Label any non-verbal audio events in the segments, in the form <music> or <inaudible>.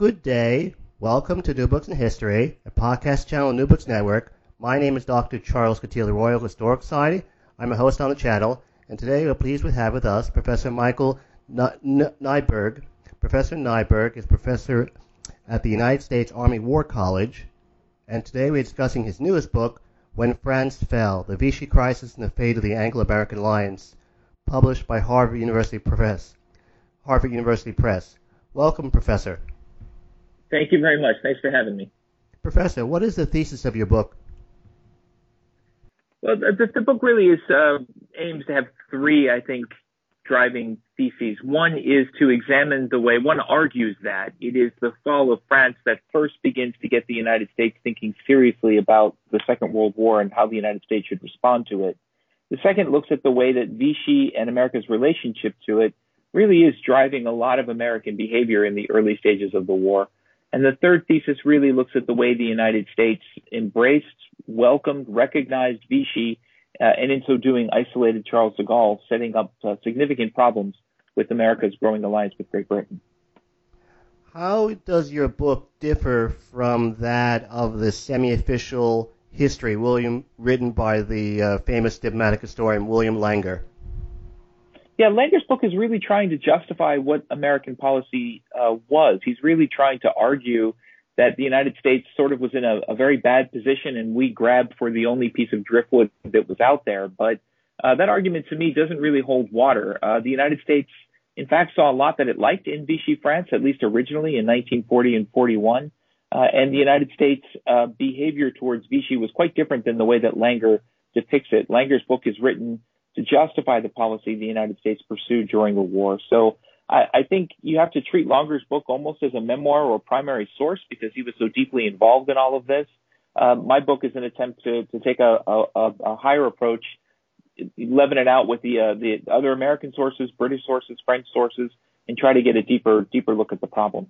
Good day. Welcome to New Books in History, a podcast channel on New Books Network. My name is Dr. Charles Coutinho, Royal Historical Society. I'm a host on the channel, and today we're pleased to have with us Professor Michael Neiberg. Professor Neiberg is professor at the United States Army War College, and today we're discussing his newest book, When France Fell, The Vichy Crisis and the Fate of the Anglo-American Alliance, published by Harvard University Press. Harvard University Press. Welcome, Professor. Thank you very much. Thanks for having me. Professor, what is the thesis of your book? Well, the, the book really is uh, aims to have three, I think, driving theses. One is to examine the way one argues that it is the fall of France that first begins to get the United States thinking seriously about the Second World War and how the United States should respond to it. The second looks at the way that Vichy and America's relationship to it really is driving a lot of American behavior in the early stages of the war. And the third thesis really looks at the way the United States embraced, welcomed, recognized Vichy, uh, and in so doing isolated Charles de Gaulle, setting up uh, significant problems with America's growing alliance with Great Britain. How does your book differ from that of the semi-official history, William, written by the uh, famous diplomatic historian William Langer? Yeah, Langer's book is really trying to justify what American policy uh, was. He's really trying to argue that the United States sort of was in a, a, very bad position and we grabbed for the only piece of driftwood that was out there. But uh, that argument to me doesn't really hold water. Uh, the United States, in fact, saw a lot that it liked in Vichy France, at least originally in 1940 and 41. Uh, and the United States' uh, behavior towards Vichy was quite different than the way that Langer depicts it. Langer's book is written to justify the policy the United States pursued during the war. So I, I think you have to treat Langer's book almost as a memoir or primary source because he was so deeply involved in all of this. Uh, my book is an attempt to, to take a, a, a higher approach, leaven it out with the uh, the other American sources, British sources, French sources, and try to get a deeper deeper look at the problem.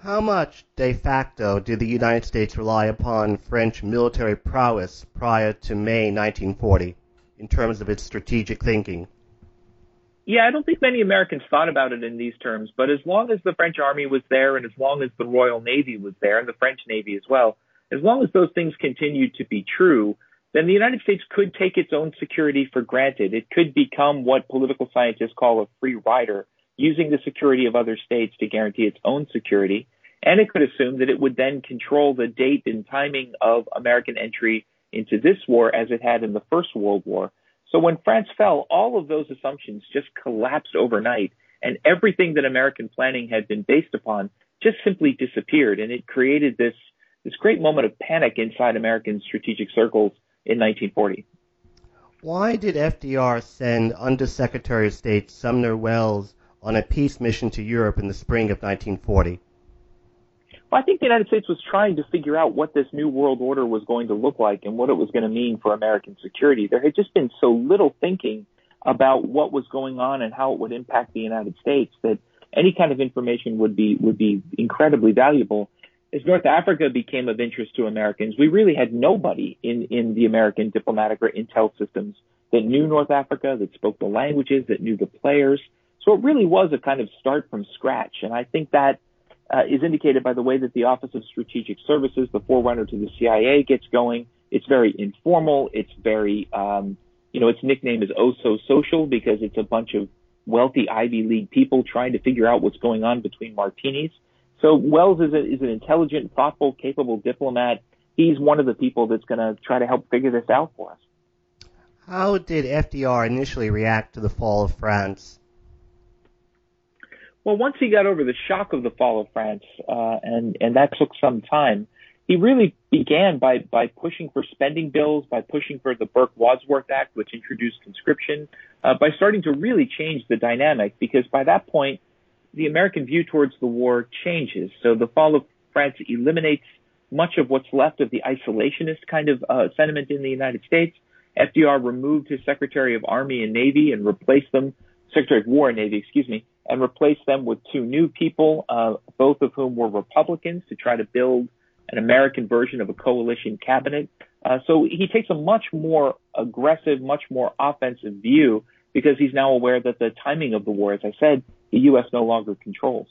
How much de facto did the United States rely upon French military prowess prior to May 1940? In terms of its strategic thinking? Yeah, I don't think many Americans thought about it in these terms, but as long as the French army was there and as long as the Royal Navy was there and the French Navy as well, as long as those things continued to be true, then the United States could take its own security for granted. It could become what political scientists call a free rider, using the security of other states to guarantee its own security. And it could assume that it would then control the date and timing of American entry into this war as it had in the First World War. So when France fell, all of those assumptions just collapsed overnight, and everything that American planning had been based upon just simply disappeared, and it created this this great moment of panic inside American strategic circles in 1940. Why did FDR send Undersecretary of State Sumner Welles on a peace mission to Europe in the spring of 1940? Well, I think the United States was trying to figure out what this new world order was going to look like and what it was going to mean for American security. There had just been so little thinking about what was going on and how it would impact the United States that any kind of information would be would be incredibly valuable. As North Africa became of interest to Americans, we really had nobody in, in the American diplomatic or intel systems that knew North Africa, that spoke the languages, that knew the players. So it really was a kind of start from scratch. And I think that uh, is indicated by the way that the Office of Strategic Services, the forerunner to the CIA, gets going. It's very informal. It's very, um, you know, its nickname is Oh So Social because it's a bunch of wealthy Ivy League people trying to figure out what's going on between martinis. So Welles is, a, is an intelligent, thoughtful, capable diplomat. He's one of the people that's going to try to help figure this out for us. How did FDR initially react to the fall of France? Well, once he got over the shock of the fall of France, uh, and and that took some time, he really began by by pushing for spending bills, by pushing for the Burke-Wadsworth Act, which introduced conscription, uh, by starting to really change the dynamic. Because by that point, the American view towards the war changes. So the fall of France eliminates much of what's left of the isolationist kind of uh, sentiment in the United States. FDR removed his Secretary of Army and Navy and replaced them, Secretary of War and Navy, excuse me, and replaced them with two new people, uh, both of whom were Republicans, to try to build an American version of a coalition cabinet. Uh, so he takes a much more aggressive, much more offensive view because he's now aware that the timing of the war, as I said, the U.S. no longer controls.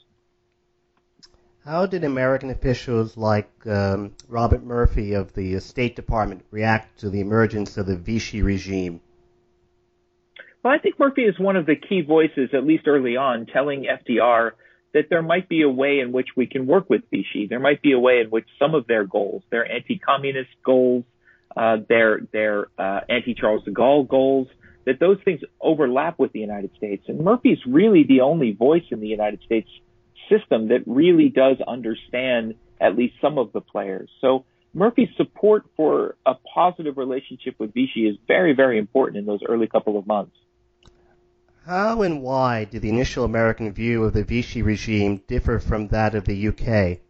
How did American officials like um, Robert Murphy of the State Department react to the emergence of the Vichy regime? Well, I think Murphy is one of the key voices, at least early on, telling FDR that there might be a way in which we can work with Vichy. There might be a way in which some of their goals, their anti-communist goals, uh, their their uh, anti-Charles de Gaulle goals, that those things overlap with the United States. And Murphy's really the only voice in the United States system that really does understand at least some of the players. So Murphy's support for a positive relationship with Vichy is very, very important in those early couple of months. How and why did the initial American view of the Vichy regime differ from that of the UK?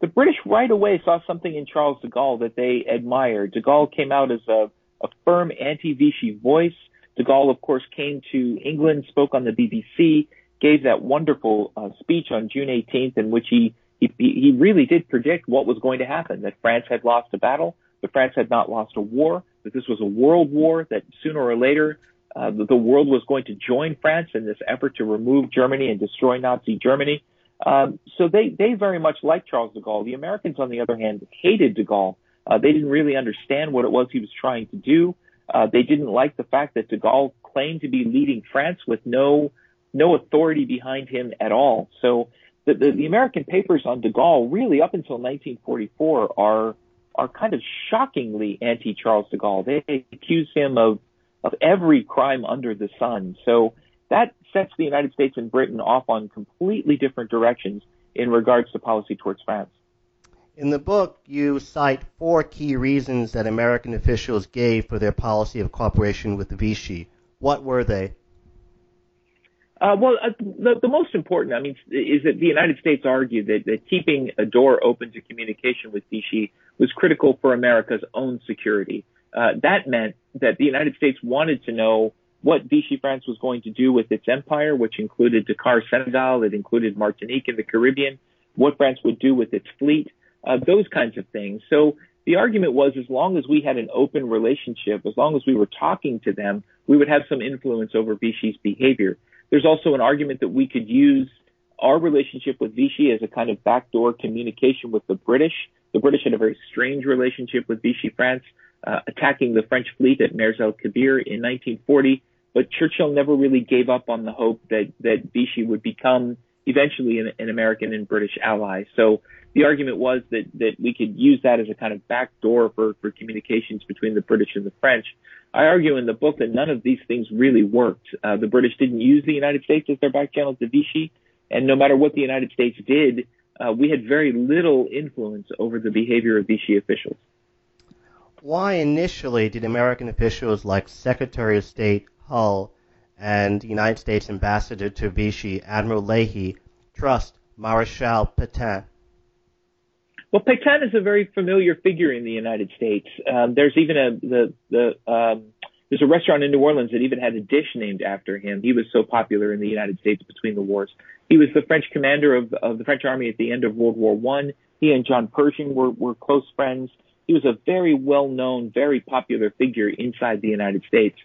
The British right away saw something in Charles de Gaulle that they admired. De Gaulle came out as a, a firm anti-Vichy voice. De Gaulle, of course, came to England, spoke on the BBC, gave that wonderful uh, speech on June 18th in which he, he he really did predict what was going to happen, that France had lost a battle, but France had not lost a war, that this was a world war, that sooner or later uh, the, world was going to join France in this effort to remove Germany and destroy Nazi Germany. Um, so they, they very much liked Charles de Gaulle. The Americans, on the other hand, hated de Gaulle. Uh, they didn't really understand what it was he was trying to do. Uh, they didn't like the fact that de Gaulle claimed to be leading France with no no authority behind him at all. So the, the, the American papers on de Gaulle, really up until 1944, are are kind of shockingly anti Charles de Gaulle. They accuse him of of every crime under the sun. So that sets the United States and Britain off on completely different directions in regards to policy towards France. In the book, you cite four key reasons that American officials gave for their policy of cooperation with the Vichy. What were they? Uh, well, uh, the, the, most important, I mean, is that the United States argued that, that keeping a door open to communication with Vichy was critical for America's own security. Uh, that meant that the United States wanted to know what Vichy France was going to do with its empire, which included Dakar, Senegal, it included Martinique in the Caribbean, what France would do with its fleet, uh, those kinds of things. So the argument was as long as we had an open relationship, as long as we were talking to them, we would have some influence over Vichy's behavior. There's also an argument that we could use our relationship with Vichy as a kind of backdoor communication with the British. The British had a very strange relationship with Vichy France uh, attacking the French fleet at Mers el Kebir in 1940. But Churchill never really gave up on the hope that, that Vichy would become eventually an, an American and British ally. So the argument was that, that we could use that as a kind of backdoor for, for communications between the British and the French. I argue in the book that none of these things really worked. Uh, the British didn't use the United States as their back channel to Vichy, and no matter what the United States did, uh, we had very little influence over the behavior of Vichy officials. Why initially did American officials like Secretary of State Hull and United States Ambassador to Vichy, Admiral Leahy, trust Marshal Pétain? Well, Pétain is a very familiar figure in the United States. Um, there's even a the the um, there's a restaurant in New Orleans that even had a dish named after him. He was so popular in the United States between the wars. He was the French commander of, of the French army at the end of World War One. He and John Pershing were, were close friends. He was a very well known, very popular figure inside the United States.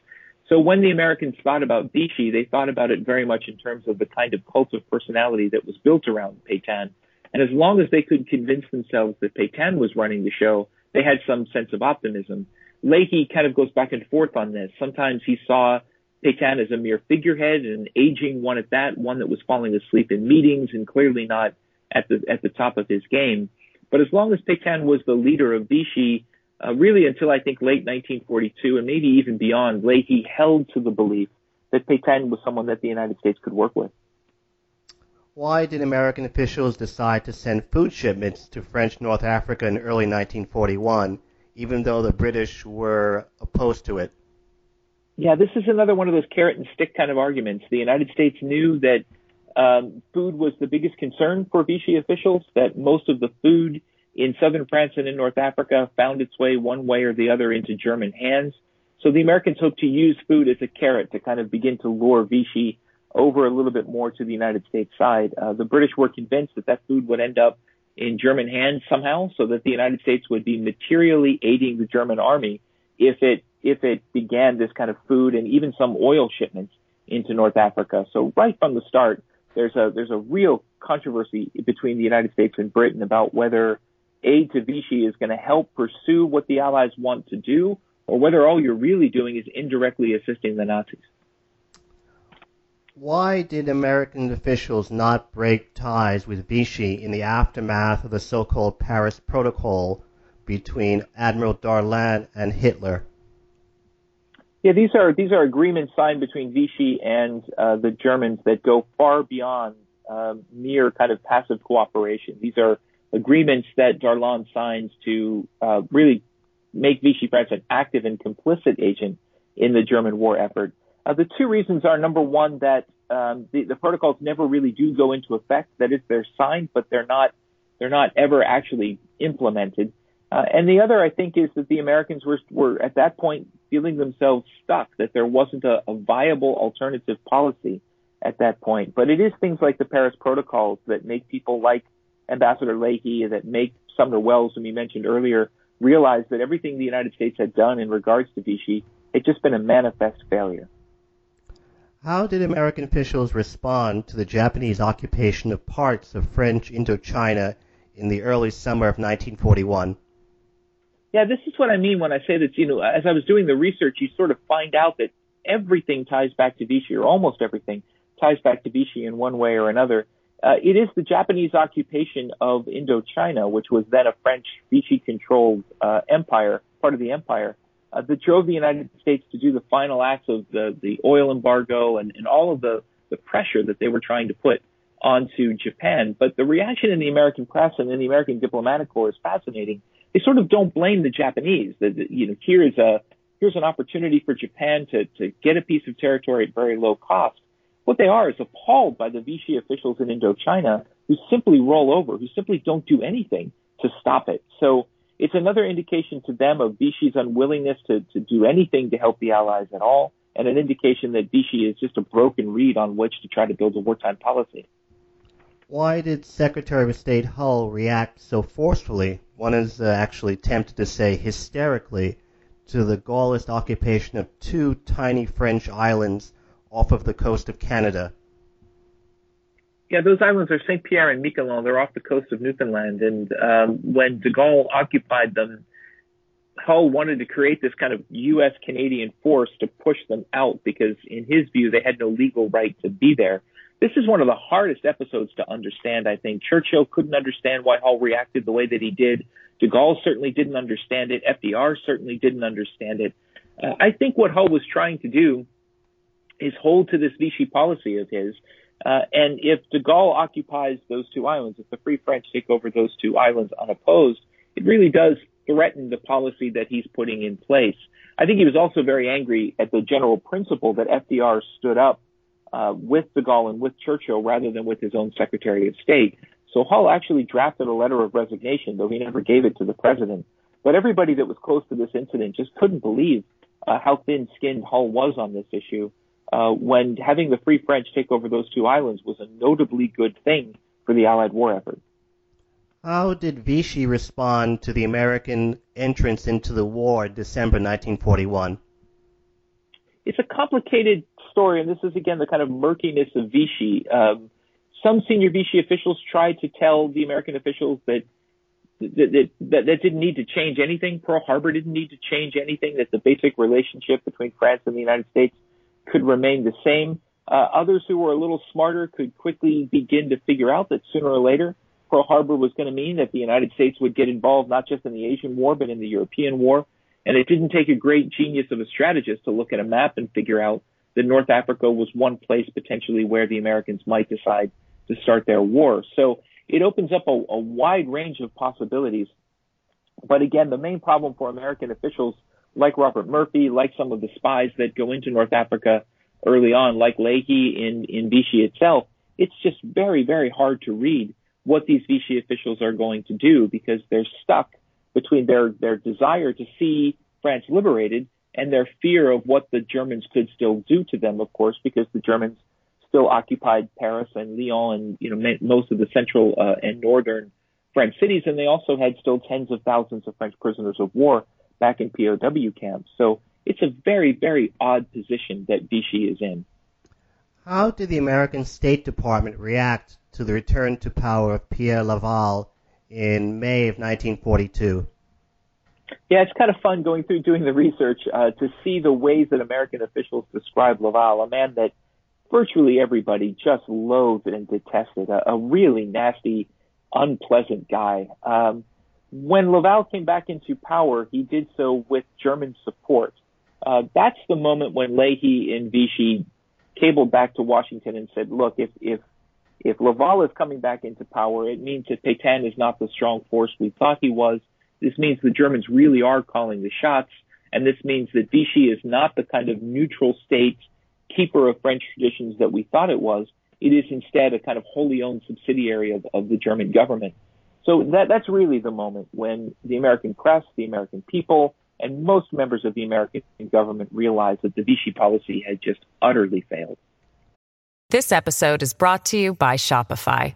So when the Americans thought about Vichy, they thought about it very much in terms of the kind of cult of personality that was built around Pétain. And as long as they could convince themselves that Pétain was running the show, they had some sense of optimism. Leahy kind of goes back and forth on this. Sometimes he saw Pétain as a mere figurehead, an aging one at that, one that was falling asleep in meetings and clearly not at the at the top of his game. But as long as Pétain was the leader of Vichy, uh, really until I think late 1942 and maybe even beyond, Leahy held to the belief that Pétain was someone that the United States could work with. Why did American officials decide to send food shipments to French North Africa in early 1941, even though the British were opposed to it? Yeah, this is another one of those carrot and stick kind of arguments. The United States knew that um, food was the biggest concern for Vichy officials, that most of the food in southern France and in North Africa found its way one way or the other into German hands. So the Americans hoped to use food as a carrot to kind of begin to lure Vichy over a little bit more to the United States side. Uh, the British were convinced that that food would end up in German hands somehow, so that the United States would be materially aiding the German army if it if it began this kind of food and even some oil shipments into North Africa. So right from the start, there's a there's a real controversy between the United States and Britain about whether aid to Vichy is going to help pursue what the Allies want to do, or whether all you're really doing is indirectly assisting the Nazis. Why did American officials not break ties with Vichy in the aftermath of the so-called Paris Protocol between Admiral Darlan and Hitler? Yeah, these are these are agreements signed between Vichy and uh, the Germans that go far beyond um, mere kind of passive cooperation. These are agreements that Darlan signs to uh, really make Vichy France an active and complicit agent in the German war effort. Uh, the two reasons are number one that um, the, the, protocols never really do go into effect. That is, they're signed, but they're not they're not ever actually implemented. Uh, and the other, I think, is that the Americans were were at that point feeling themselves stuck. That there wasn't a, a viable alternative policy at that point. But it is things like the Paris protocols that make people like Ambassador Leahy, that make Sumner Welles, whom you mentioned earlier, realize that everything the United States had done in regards to Vichy had just been a manifest failure. How did American officials respond to the Japanese occupation of parts of French Indochina in the early summer of 1941? Yeah, this is what I mean when I say that, you know, as I was doing the research, you sort of find out that everything ties back to Vichy, or almost everything ties back to Vichy in one way or another. Uh, it is the Japanese occupation of Indochina, which was then a French Vichy controlled uh, empire, part of the empire, uh, that drove the United States to do the final acts of the, the oil embargo and, and all of the, the pressure that they were trying to put onto Japan. But the reaction in the American press and in the American diplomatic corps is fascinating. They sort of don't blame the Japanese. That you know, here is a here's an opportunity for Japan to to get a piece of territory at very low cost. What they are is appalled by the Vichy officials in Indochina who simply roll over, who simply don't do anything to stop it. So it's another indication to them of Vichy's unwillingness to, to do anything to help the Allies at all, and an indication that Vichy is just a broken reed on which to try to build a wartime policy. Why did Secretary of State Hull react so forcefully, one is uh, actually tempted to say hysterically, to the Gaullist occupation of two tiny French islands off of the coast of Canada? Yeah, those islands are Saint Pierre and Miquelon. They're off the coast of Newfoundland. And um, when de Gaulle occupied them, Hull wanted to create this kind of U.S. Canadian force to push them out because, in his view, they had no legal right to be there. This is one of the hardest episodes to understand, I think. Churchill couldn't understand why Hull reacted the way that he did. De Gaulle certainly didn't understand it. FDR certainly didn't understand it. Uh, I think what Hull was trying to do is hold to this Vichy policy of his uh, and if de Gaulle occupies those two islands, if the Free French take over those two islands unopposed, it really does threaten the policy that he's putting in place. I think he was also very angry at the general principle that FDR stood up uh, with de Gaulle and with Churchill rather than with his own Secretary of State. So Hull actually drafted a letter of resignation, though he never gave it to the president. But everybody that was close to this incident just couldn't believe uh, how thin-skinned Hull was on this issue, uh, when having the Free French take over those two islands was a notably good thing for the Allied war effort. How did Vichy respond to the American entrance into the war in December 1941? It's a complicated story, and this is again the kind of murkiness of Vichy. Um, some senior Vichy officials tried to tell the American officials that that, that that didn't need to change anything. Pearl Harbor didn't need to change anything. That the basic relationship between France and the United States could remain the same. Uh, others who were a little smarter could quickly begin to figure out that sooner or later Pearl Harbor was going to mean that the United States would get involved not just in the Asian War but in the European War. And it didn't take a great genius of a strategist to look at a map and figure out that North Africa was one place potentially where the Americans might decide to start their war. So it opens up a, a wide range of possibilities. But again, the main problem for American officials like Robert Murphy, like some of the spies that go into North Africa early on, like Leahy in, in Vichy itself, it's just very, very hard to read what these Vichy officials are going to do because they're stuck between their, their desire to see France liberated and their fear of what the Germans could still do to them, of course, because the Germans still occupied Paris and Lyon and, you know, most of the central uh, and northern French cities. And they also had still tens of thousands of French prisoners of war back in POW camps. So it's a very, very odd position that Vichy is in. How did the American State Department react to the return to power of Pierre Laval in May of 1942? Yeah, it's kind of fun going through doing the research uh, to see the ways that American officials describe Laval, a man that virtually everybody just loathed and detested, a, a really nasty, unpleasant guy. Um, when Laval came back into power, he did so with German support. Uh, that's the moment when Leahy and Vichy cabled back to Washington and said, look, if, if, if Laval is coming back into power, it means that Pétain is not the strong force we thought he was. This means the Germans really are calling the shots. And this means that Vichy is not the kind of neutral state keeper of French traditions that we thought it was. It is instead a kind of wholly owned subsidiary of, of the German government. So that, that's really the moment when the American press, the American people, and most members of the American government realized that the Vichy policy had just utterly failed. This episode is brought to you by Shopify.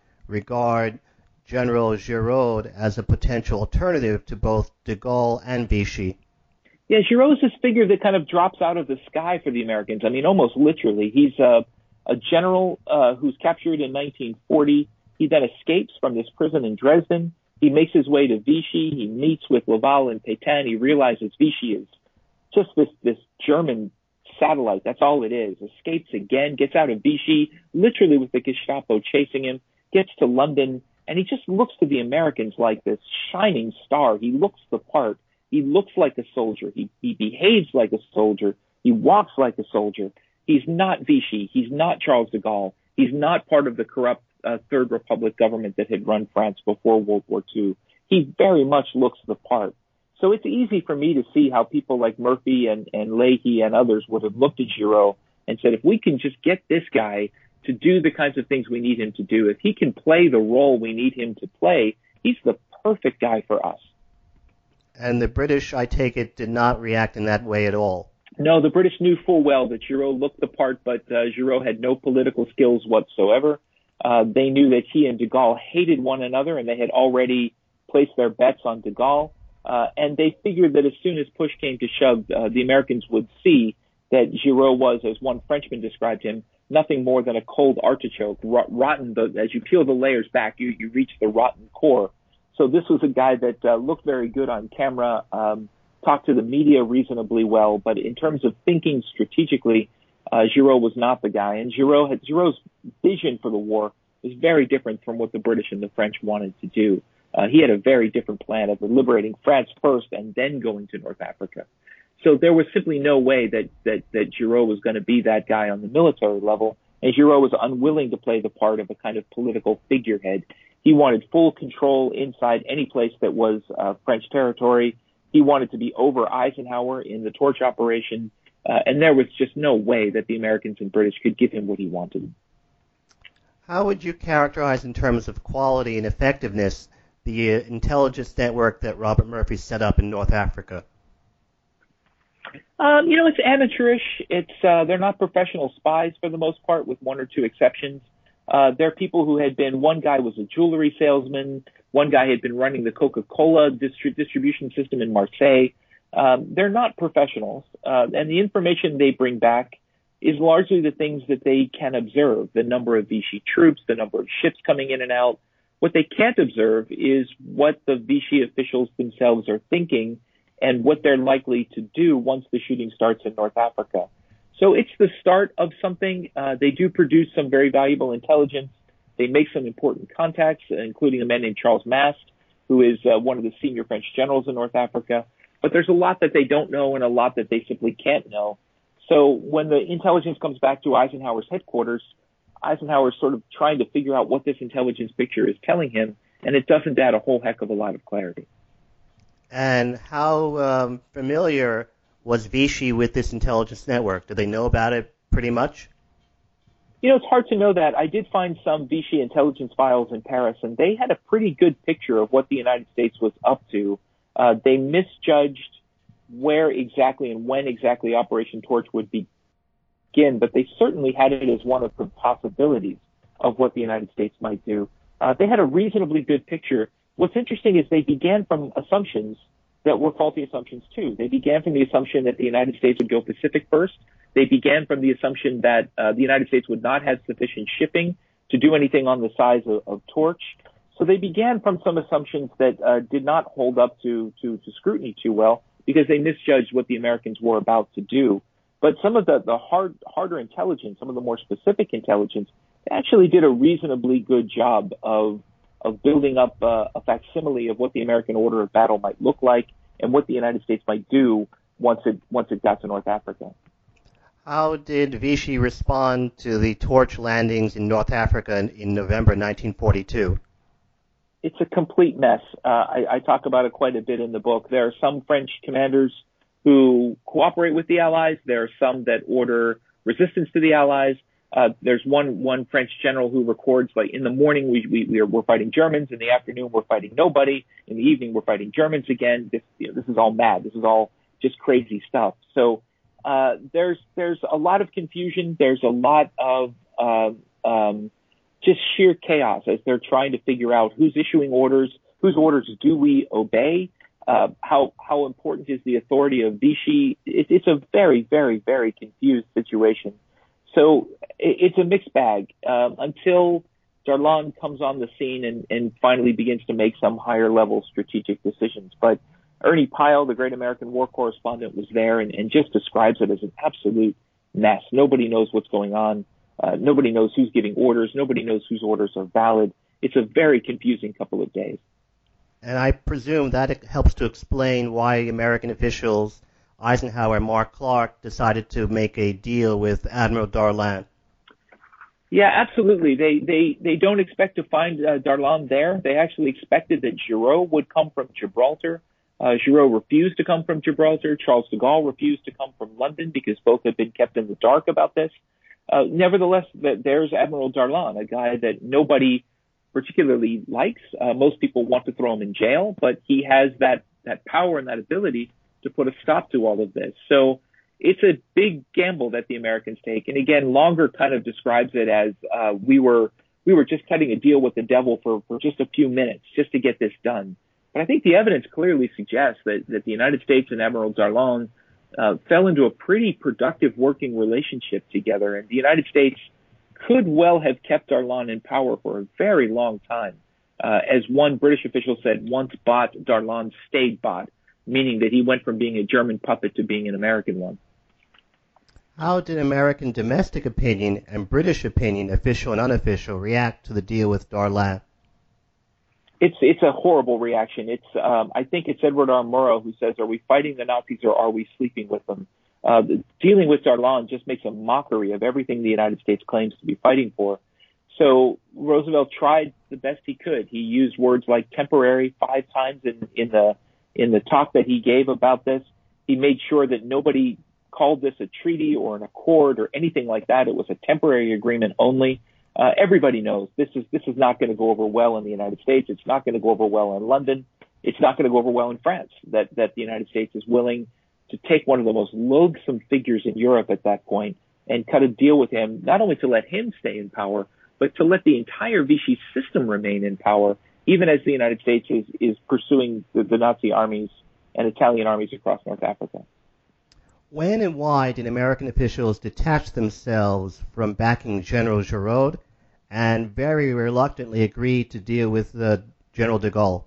regard General Giraud as a potential alternative to both de Gaulle and Vichy? Yeah, Giraud is this figure that kind of drops out of the sky for the Americans. I mean, almost literally. He's a, a general uh, who's captured in 1940. He then escapes from this prison in Dresden. He makes his way to Vichy. He meets with Laval and Pétain. He realizes Vichy is just this, this German satellite. That's all it is. Escapes again, gets out of Vichy, literally with the Gestapo chasing him, gets to London, and he just looks to the Americans like this shining star. He looks the part. He looks like a soldier. He, he behaves like a soldier. He walks like a soldier. He's not Vichy. He's not Charles de Gaulle. He's not part of the corrupt uh, Third Republic government that had run France before World War II. He very much looks the part. So it's easy for me to see how people like Murphy and, and Leahy and others would have looked at Giraud and said, if we can just get this guy to do the kinds of things we need him to do, if he can play the role we need him to play, he's the perfect guy for us. And the British, I take it, did not react in that way at all. No, the British knew full well that Giraud looked the part, but uh, Giraud had no political skills whatsoever. Uh, they knew that he and de Gaulle hated one another, and they had already placed their bets on de Gaulle. Uh, and they figured that as soon as push came to shove, uh, the Americans would see that Giraud was, as one Frenchman described him, nothing more than a cold artichoke, rot- rotten. The, as you peel the layers back, you, you reach the rotten core. So this was a guy that uh, looked very good on camera, um, talked to the media reasonably well, but in terms of thinking strategically, uh, Giraud was not the guy. And Giraud had, Giraud's vision for the war was very different from what the British and the French wanted to do. Uh, he had a very different plan of liberating France first and then going to North Africa. So there was simply no way that that that Giraud was going to be that guy on the military level, and Giraud was unwilling to play the part of a kind of political figurehead. He wanted full control inside any place that was uh, French territory. He wanted to be over Eisenhower in the torch operation, uh, and there was just no way that the Americans and British could give him what he wanted. How would you characterize, in terms of quality and effectiveness, the uh, intelligence network that Robert Murphy set up in North Africa? Um, you know, it's amateurish. It's uh, they're not professional spies for the most part, with one or two exceptions. Uh, they're people who had been. One guy was a jewelry salesman. One guy had been running the Coca-Cola distri- distribution system in Marseille. Um, they're not professionals, uh, and the information they bring back is largely the things that they can observe: the number of Vichy troops, the number of ships coming in and out. What they can't observe is what the Vichy officials themselves are thinking and what they're likely to do once the shooting starts in North Africa. So it's the start of something. Uh, they do produce some very valuable intelligence. They make some important contacts, including a man named Charles Mast, who is uh, one of the senior French generals in North Africa. But there's a lot that they don't know and a lot that they simply can't know. So when the intelligence comes back to Eisenhower's headquarters, Eisenhower is sort of trying to figure out what this intelligence picture is telling him, and it doesn't add a whole heck of a lot of clarity. And how um, familiar was Vichy with this intelligence network? Did they know about it pretty much? You know, it's hard to know that. I did find some Vichy intelligence files in Paris, and they had a pretty good picture of what the United States was up to. Uh, they misjudged where exactly and when exactly Operation Torch would begin, but they certainly had it as one of the possibilities of what the United States might do. Uh, they had a reasonably good picture What's interesting is they began from assumptions that were faulty assumptions too. They began from the assumption that the United States would go Pacific first. They began from the assumption that uh, the United States would not have sufficient shipping to do anything on the size of, of Torch. So they began from some assumptions that uh, did not hold up to, to, to scrutiny too well because they misjudged what the Americans were about to do. But some of the, the hard, harder intelligence, some of the more specific intelligence, actually did a reasonably good job of of building up uh, a facsimile of what the American order of battle might look like and what the United States might do once it once it got to North Africa. How did Vichy respond to the torch landings in North Africa in, in November 1942? It's a complete mess. Uh, I, I talk about it quite a bit in the book. There are some French commanders who cooperate with the Allies. There are some that order resistance to the Allies. Uh, there's one one French general who records like in the morning we we we are we're fighting Germans, in the afternoon we're fighting nobody, in the evening we're fighting Germans again. This you know, this is all mad. This is all just crazy stuff. So uh, there's there's a lot of confusion. There's a lot of uh, um, just sheer chaos as they're trying to figure out who's issuing orders, whose orders do we obey, uh, how how important is the authority of Vichy. It, it's a very very very confused situation. So it's a mixed bag um, until Darlan comes on the scene and, and finally begins to make some higher level strategic decisions. But Ernie Pyle, the great American war correspondent, was there and, and just describes it as an absolute mess. Nobody knows what's going on. Uh, nobody knows who's giving orders. Nobody knows whose orders are valid. It's a very confusing couple of days. And I presume that helps to explain why American officials Eisenhower and Mark Clark decided to make a deal with Admiral Darlan. Yeah, absolutely. They they they don't expect to find uh, Darlan there. They actually expected that Giraud would come from Gibraltar. Uh, Giraud refused to come from Gibraltar. Charles de Gaulle refused to come from London because both had been kept in the dark about this. Uh, nevertheless, there's Admiral Darlan, a guy that nobody particularly likes. Uh, most people want to throw him in jail, but he has that that power and that ability to put a stop to all of this. So it's a big gamble that the Americans take. And again, Langer kind of describes it as uh, we were we were just cutting a deal with the devil for, for just a few minutes just to get this done. But I think the evidence clearly suggests that, that the United States and Admiral Darlan uh, fell into a pretty productive working relationship together, and the United States could well have kept Darlan in power for a very long time. Uh, as one British official said, once bought, Darlan stayed bought meaning that he went from being a German puppet to being an American one. How did American domestic opinion and British opinion, official and unofficial, react to the deal with Darlan? It's it's a horrible reaction. It's um, I think it's Edward R. Murrow who says, "Are we fighting the Nazis or are we sleeping with them?" Uh, dealing with Darlan just makes a mockery of everything the United States claims to be fighting for. So Roosevelt tried the best he could. He used words like temporary five times in, in the in the talk that he gave about this. He made sure that nobody called this a treaty or an accord or anything like that. It was a temporary agreement only. Uh, everybody knows this is this is not going to go over well in the United States. It's not going to go over well in London. It's not going to go over well in France. That that the United States is willing to take one of the most loathsome figures in Europe at that point and cut a deal with him, not only to let him stay in power, but to let the entire Vichy system remain in power, even as the United States is, is pursuing the, the Nazi armies and Italian armies across North Africa. When and why did American officials detach themselves from backing General Giraud and very reluctantly agree to deal with uh, General de Gaulle?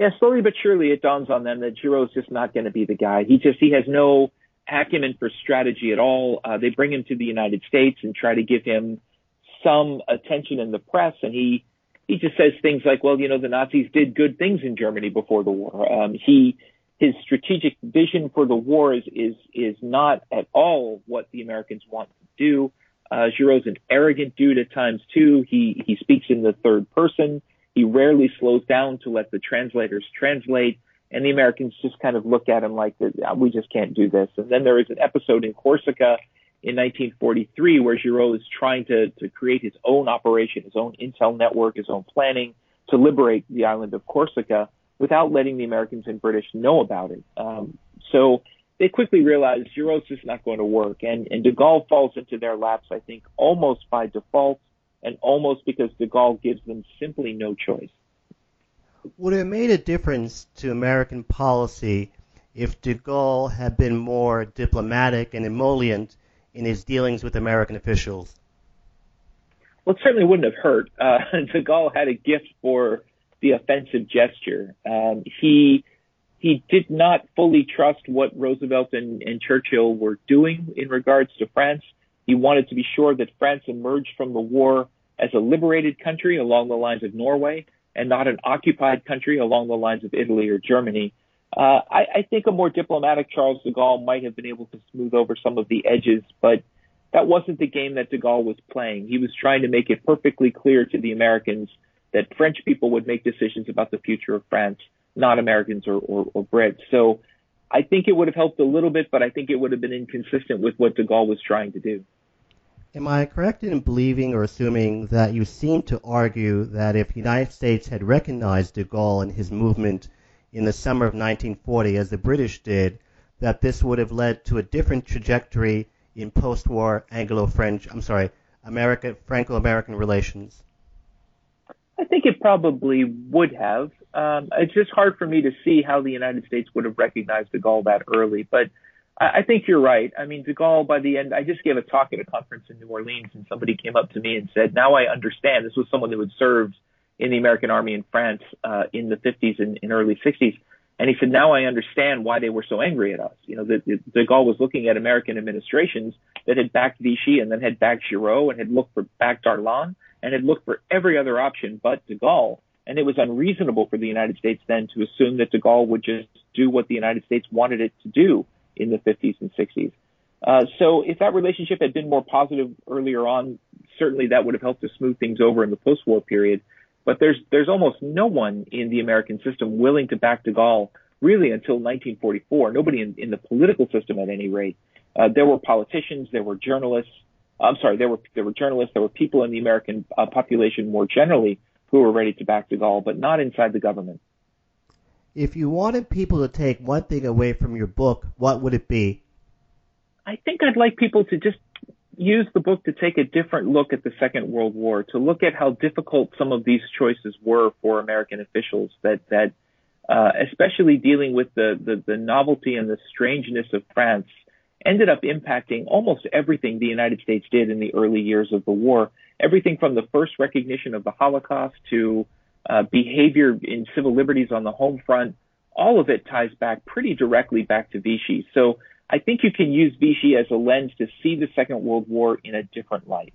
Yeah, slowly but surely it dawns on them that Giraud's just not going to be the guy. He just he has no acumen for strategy at all. Uh, they bring him to the United States and try to give him some attention in the press, and he he just says things like, "Well, you know, the Nazis did good things in Germany before the war." Um, he his strategic vision for the war is is is not at all what the Americans want to do. Uh, Giraud's an arrogant dude at times too. He he speaks in the third person. He rarely slows down to let the translators translate, and the Americans just kind of look at him like, "We just can't do this." And then there is an episode in Corsica in 1943 where Giraud is trying to to create his own operation, his own intel network, his own planning to liberate the island of Corsica without letting the Americans and British know about it. Um, so they quickly realized Giraud's just not going to work, and, and de Gaulle falls into their laps, I think, almost by default, and almost because de Gaulle gives them simply no choice. Would it have made a difference to American policy if de Gaulle had been more diplomatic and emollient in his dealings with American officials? Well, it certainly wouldn't have hurt. Uh, <laughs> de Gaulle had a gift for the offensive gesture. Um, he he did not fully trust what Roosevelt and, and Churchill were doing in regards to France. He wanted to be sure that France emerged from the war as a liberated country along the lines of Norway and not an occupied country along the lines of Italy or Germany. Uh, I, I think a more diplomatic Charles de Gaulle might have been able to smooth over some of the edges, but that wasn't the game that de Gaulle was playing. He was trying to make it perfectly clear to the Americans that French people would make decisions about the future of France, not Americans or, or, or Brits. So I think it would have helped a little bit, but I think it would have been inconsistent with what de Gaulle was trying to do. Am I correct in believing or assuming that you seem to argue that if the United States had recognized de Gaulle and his movement in the summer of 1940, as the British did, that this would have led to a different trajectory in post-war Anglo-French, I'm sorry, America, Franco-American relations? I think it probably would have. Um, it's just hard for me to see how the United States would have recognized de Gaulle that early. But I, I think you're right. I mean, de Gaulle, by the end, I just gave a talk at a conference in New Orleans, and somebody came up to me and said, "Now I understand." This was someone who had served in the American Army in France uh, in the 50s and, early 60s. And he said, now I understand why they were so angry at us. You know, the, the, de Gaulle was looking at American administrations that had backed Vichy and then had backed Giraud and had looked for backed Darlan and had looked for every other option but de Gaulle. And it was unreasonable for the United States then to assume that de Gaulle would just do what the United States wanted it to do in the 50s and 60s. Uh, so if that relationship had been more positive earlier on, certainly that would have helped to smooth things over in the post-war period. But there's there's almost no one in the American system willing to back de Gaulle really until 1944. Nobody in, in the political system, at any rate. Uh, there were politicians, there were journalists, I'm sorry, there were there were journalists, there were people in the American uh, population more generally who were ready to back de Gaulle, but not inside the government. If you wanted people to take one thing away from your book, what would it be? I think I'd like people to just use the book to take a different look at the Second World War, to look at how difficult some of these choices were for American officials. That that uh, especially dealing with the, the the novelty and the strangeness of France ended up impacting almost everything the United States did in the early years of the war. Everything from the first recognition of the Holocaust to uh, behavior in civil liberties on the home front, all of it ties back pretty directly back to Vichy. So I think you can use Vichy as a lens to see the Second World War in a different light.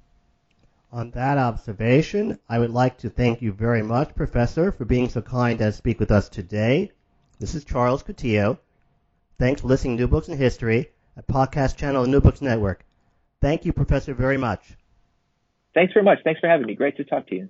On that observation, I would like to thank you very much, Professor, for being so kind as to speak with us today. This is Charles Coutinho. Thanks for listening to New Books in History, a podcast channel of New Books Network. Thank you, Professor, very much. Thanks very much. Thanks for having me. Great to talk to you.